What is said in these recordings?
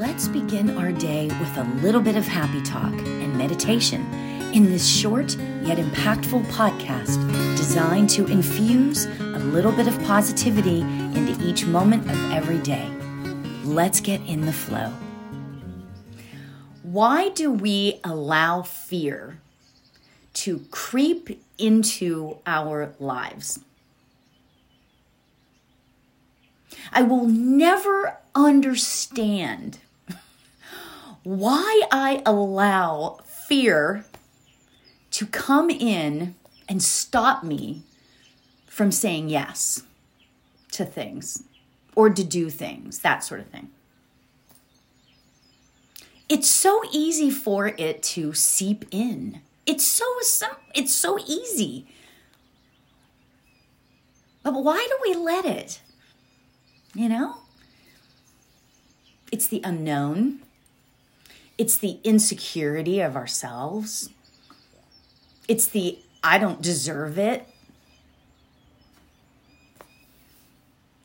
Let's begin our day with a little bit of happy talk and meditation in this short yet impactful podcast designed to infuse a little bit of positivity into each moment of every day. Let's get in the flow. Why do we allow fear to creep into our lives? I will never understand why I allow fear to come in and stop me from saying yes to things or to do things, that sort of thing. It's so easy for it to seep in. It's so it's so easy. But why do we let it? You know? It's the unknown. It's the insecurity of ourselves. It's the I don't deserve it.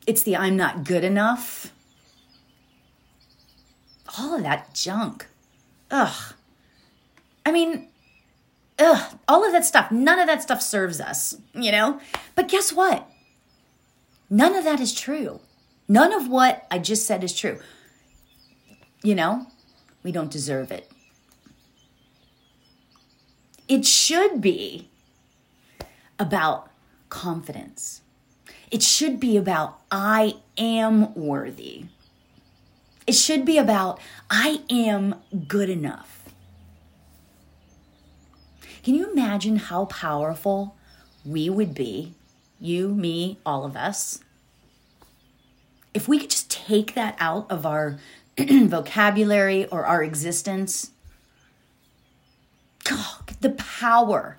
It's the I'm not good enough. All of that junk. Ugh. I mean, ugh, all of that stuff, none of that stuff serves us, you know? But guess what? None of that is true. None of what I just said is true. You know, we don't deserve it. It should be about confidence. It should be about, I am worthy. It should be about, I am good enough. Can you imagine how powerful we would be, you, me, all of us, if we could just take that out of our vocabulary or our existence, God, the power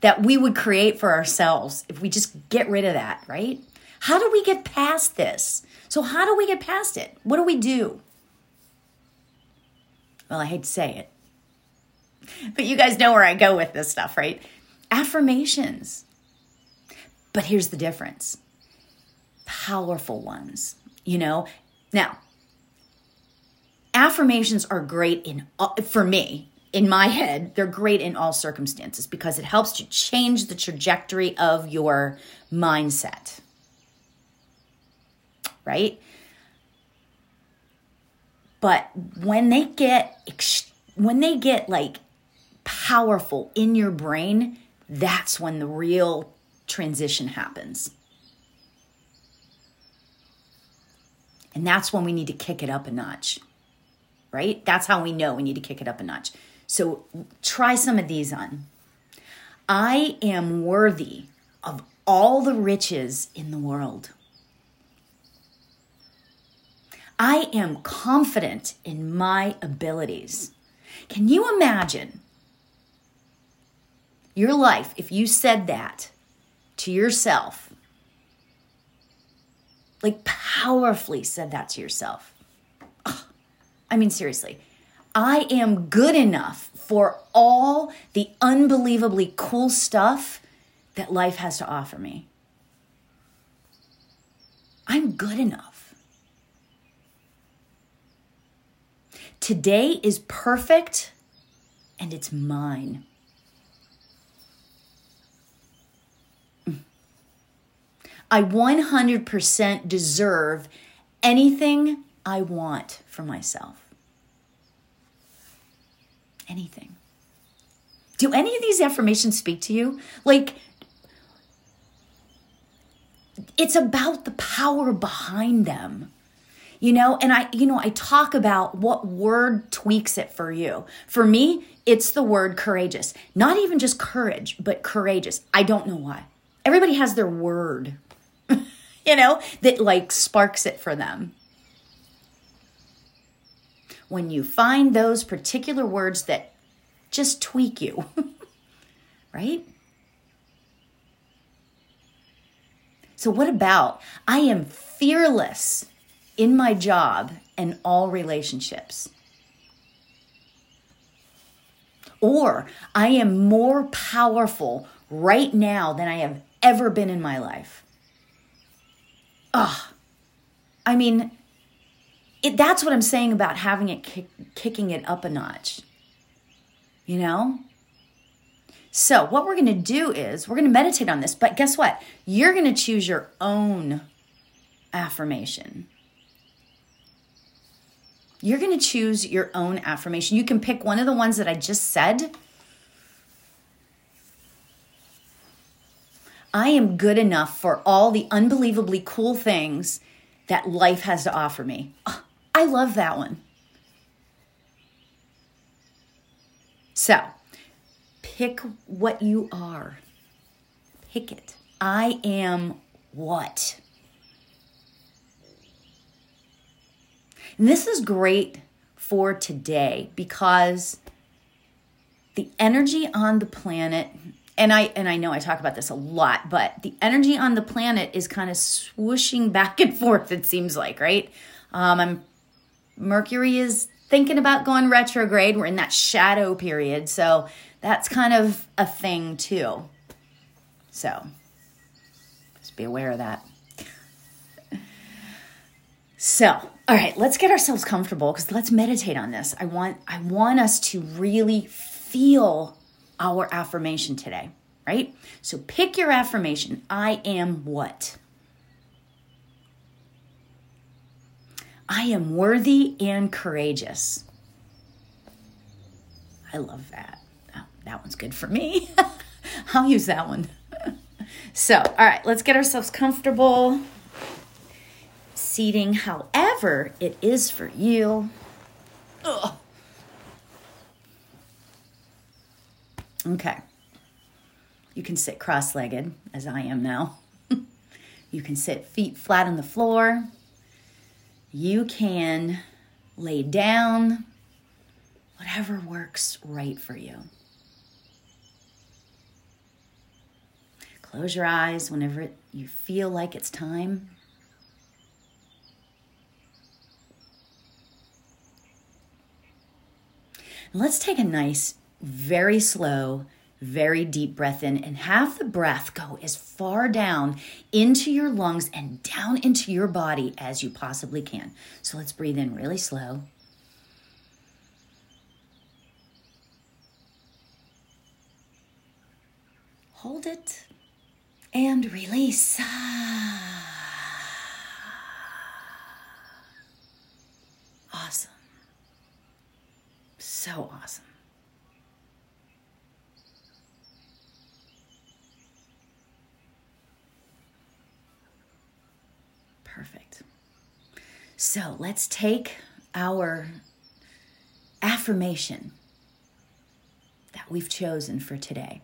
that we would create for ourselves if we just get rid of that, right? How do we get past this? So, how do we get past it? What do we do? Well, I hate to say it, but you guys know where I go with this stuff, right? Affirmations. But here's the difference powerful ones, you know? Now, affirmations are great in for me in my head they're great in all circumstances because it helps to change the trajectory of your mindset. Right? But when they get when they get like powerful in your brain that's when the real transition happens. And that's when we need to kick it up a notch, right? That's how we know we need to kick it up a notch. So try some of these on. I am worthy of all the riches in the world. I am confident in my abilities. Can you imagine your life if you said that to yourself like powerfully said that to yourself. I mean, seriously, I am good enough for all the unbelievably cool stuff that life has to offer me. I'm good enough. Today is perfect and it's mine. I 100% deserve anything I want for myself. Anything. Do any of these affirmations speak to you? Like, it's about the power behind them you know and i you know i talk about what word tweaks it for you for me it's the word courageous not even just courage but courageous i don't know why everybody has their word you know, that like sparks it for them. When you find those particular words that just tweak you, right? So, what about I am fearless in my job and all relationships? Or I am more powerful right now than I have ever been in my life. Ah, I mean, it, that's what I'm saying about having it kick, kicking it up a notch. You know? So, what we're going to do is we're going to meditate on this, but guess what? You're going to choose your own affirmation. You're going to choose your own affirmation. You can pick one of the ones that I just said. I am good enough for all the unbelievably cool things that life has to offer me. Oh, I love that one. So, pick what you are. Pick it. I am what? And this is great for today because the energy on the planet and I and I know I talk about this a lot, but the energy on the planet is kind of swooshing back and forth. It seems like, right? Um, I'm Mercury is thinking about going retrograde. We're in that shadow period. So that's kind of a thing too. So just be aware of that. So, all right, let's get ourselves comfortable because let's meditate on this. I want I want us to really feel our affirmation today, right? So pick your affirmation. I am what? I am worthy and courageous. I love that. Oh, that one's good for me. I'll use that one. so, all right, let's get ourselves comfortable. Seating however it is for you. Ugh. Okay. You can sit cross legged, as I am now. you can sit feet flat on the floor you can lay down, whatever works right for you. Close your eyes whenever you feel like it's time. Let's take a nice, very slow, very deep breath in and have the breath go as far down into your lungs and down into your body as you possibly can. So let's breathe in really slow. Hold it and release. Awesome. So awesome. Perfect. So let's take our affirmation that we've chosen for today.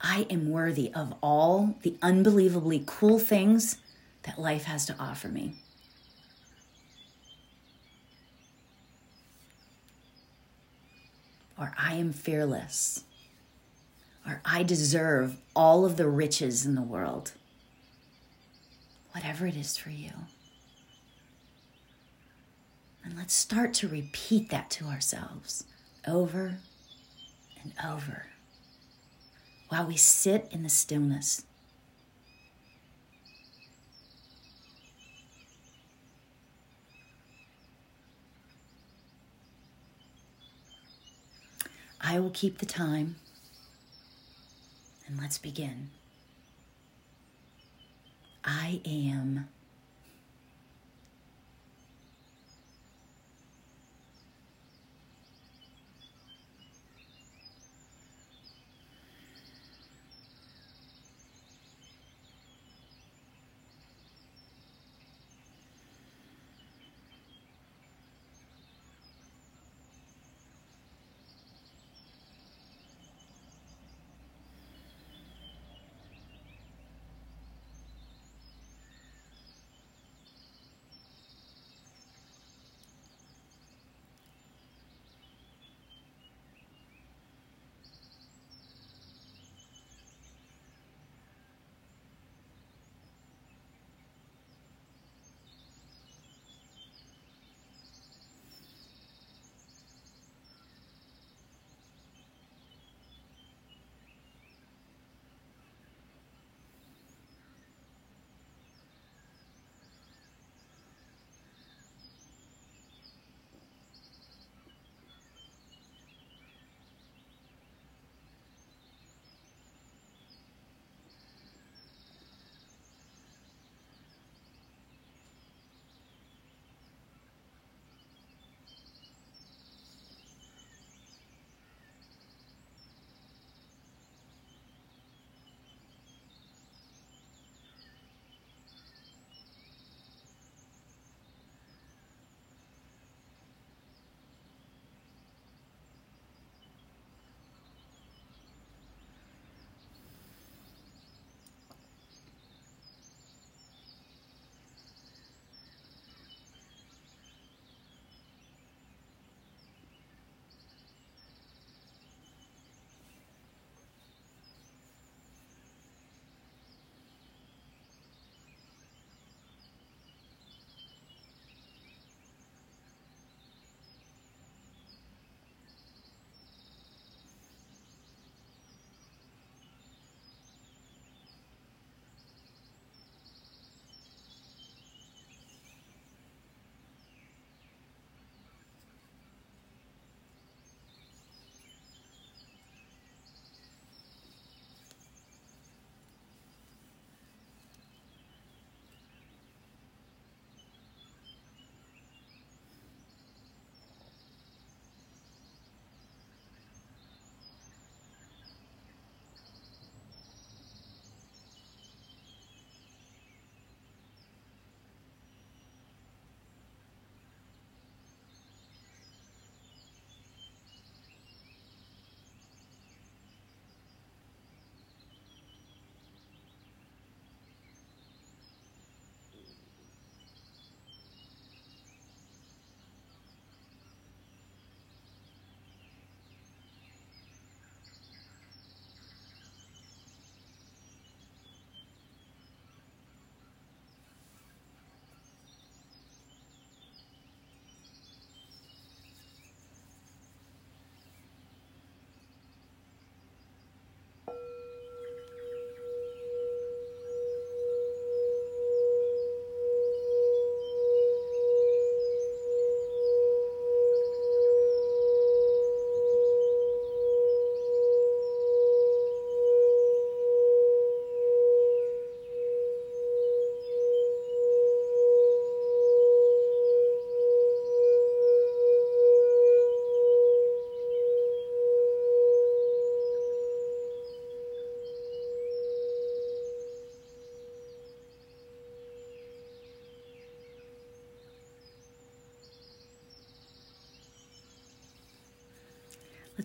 I am worthy of all the unbelievably cool things that life has to offer me. Or I am fearless or I deserve all of the riches in the world. Whatever it is for you. And let's start to repeat that to ourselves over and over while we sit in the stillness. I will keep the time. And let's begin. I am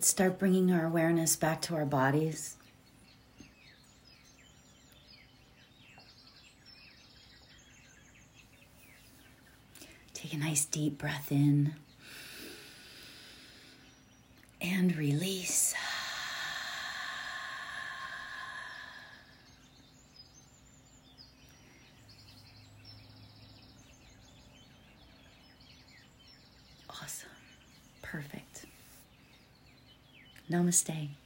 Start bringing our awareness back to our bodies. Take a nice deep breath in and release. Awesome. Perfect. Namaste.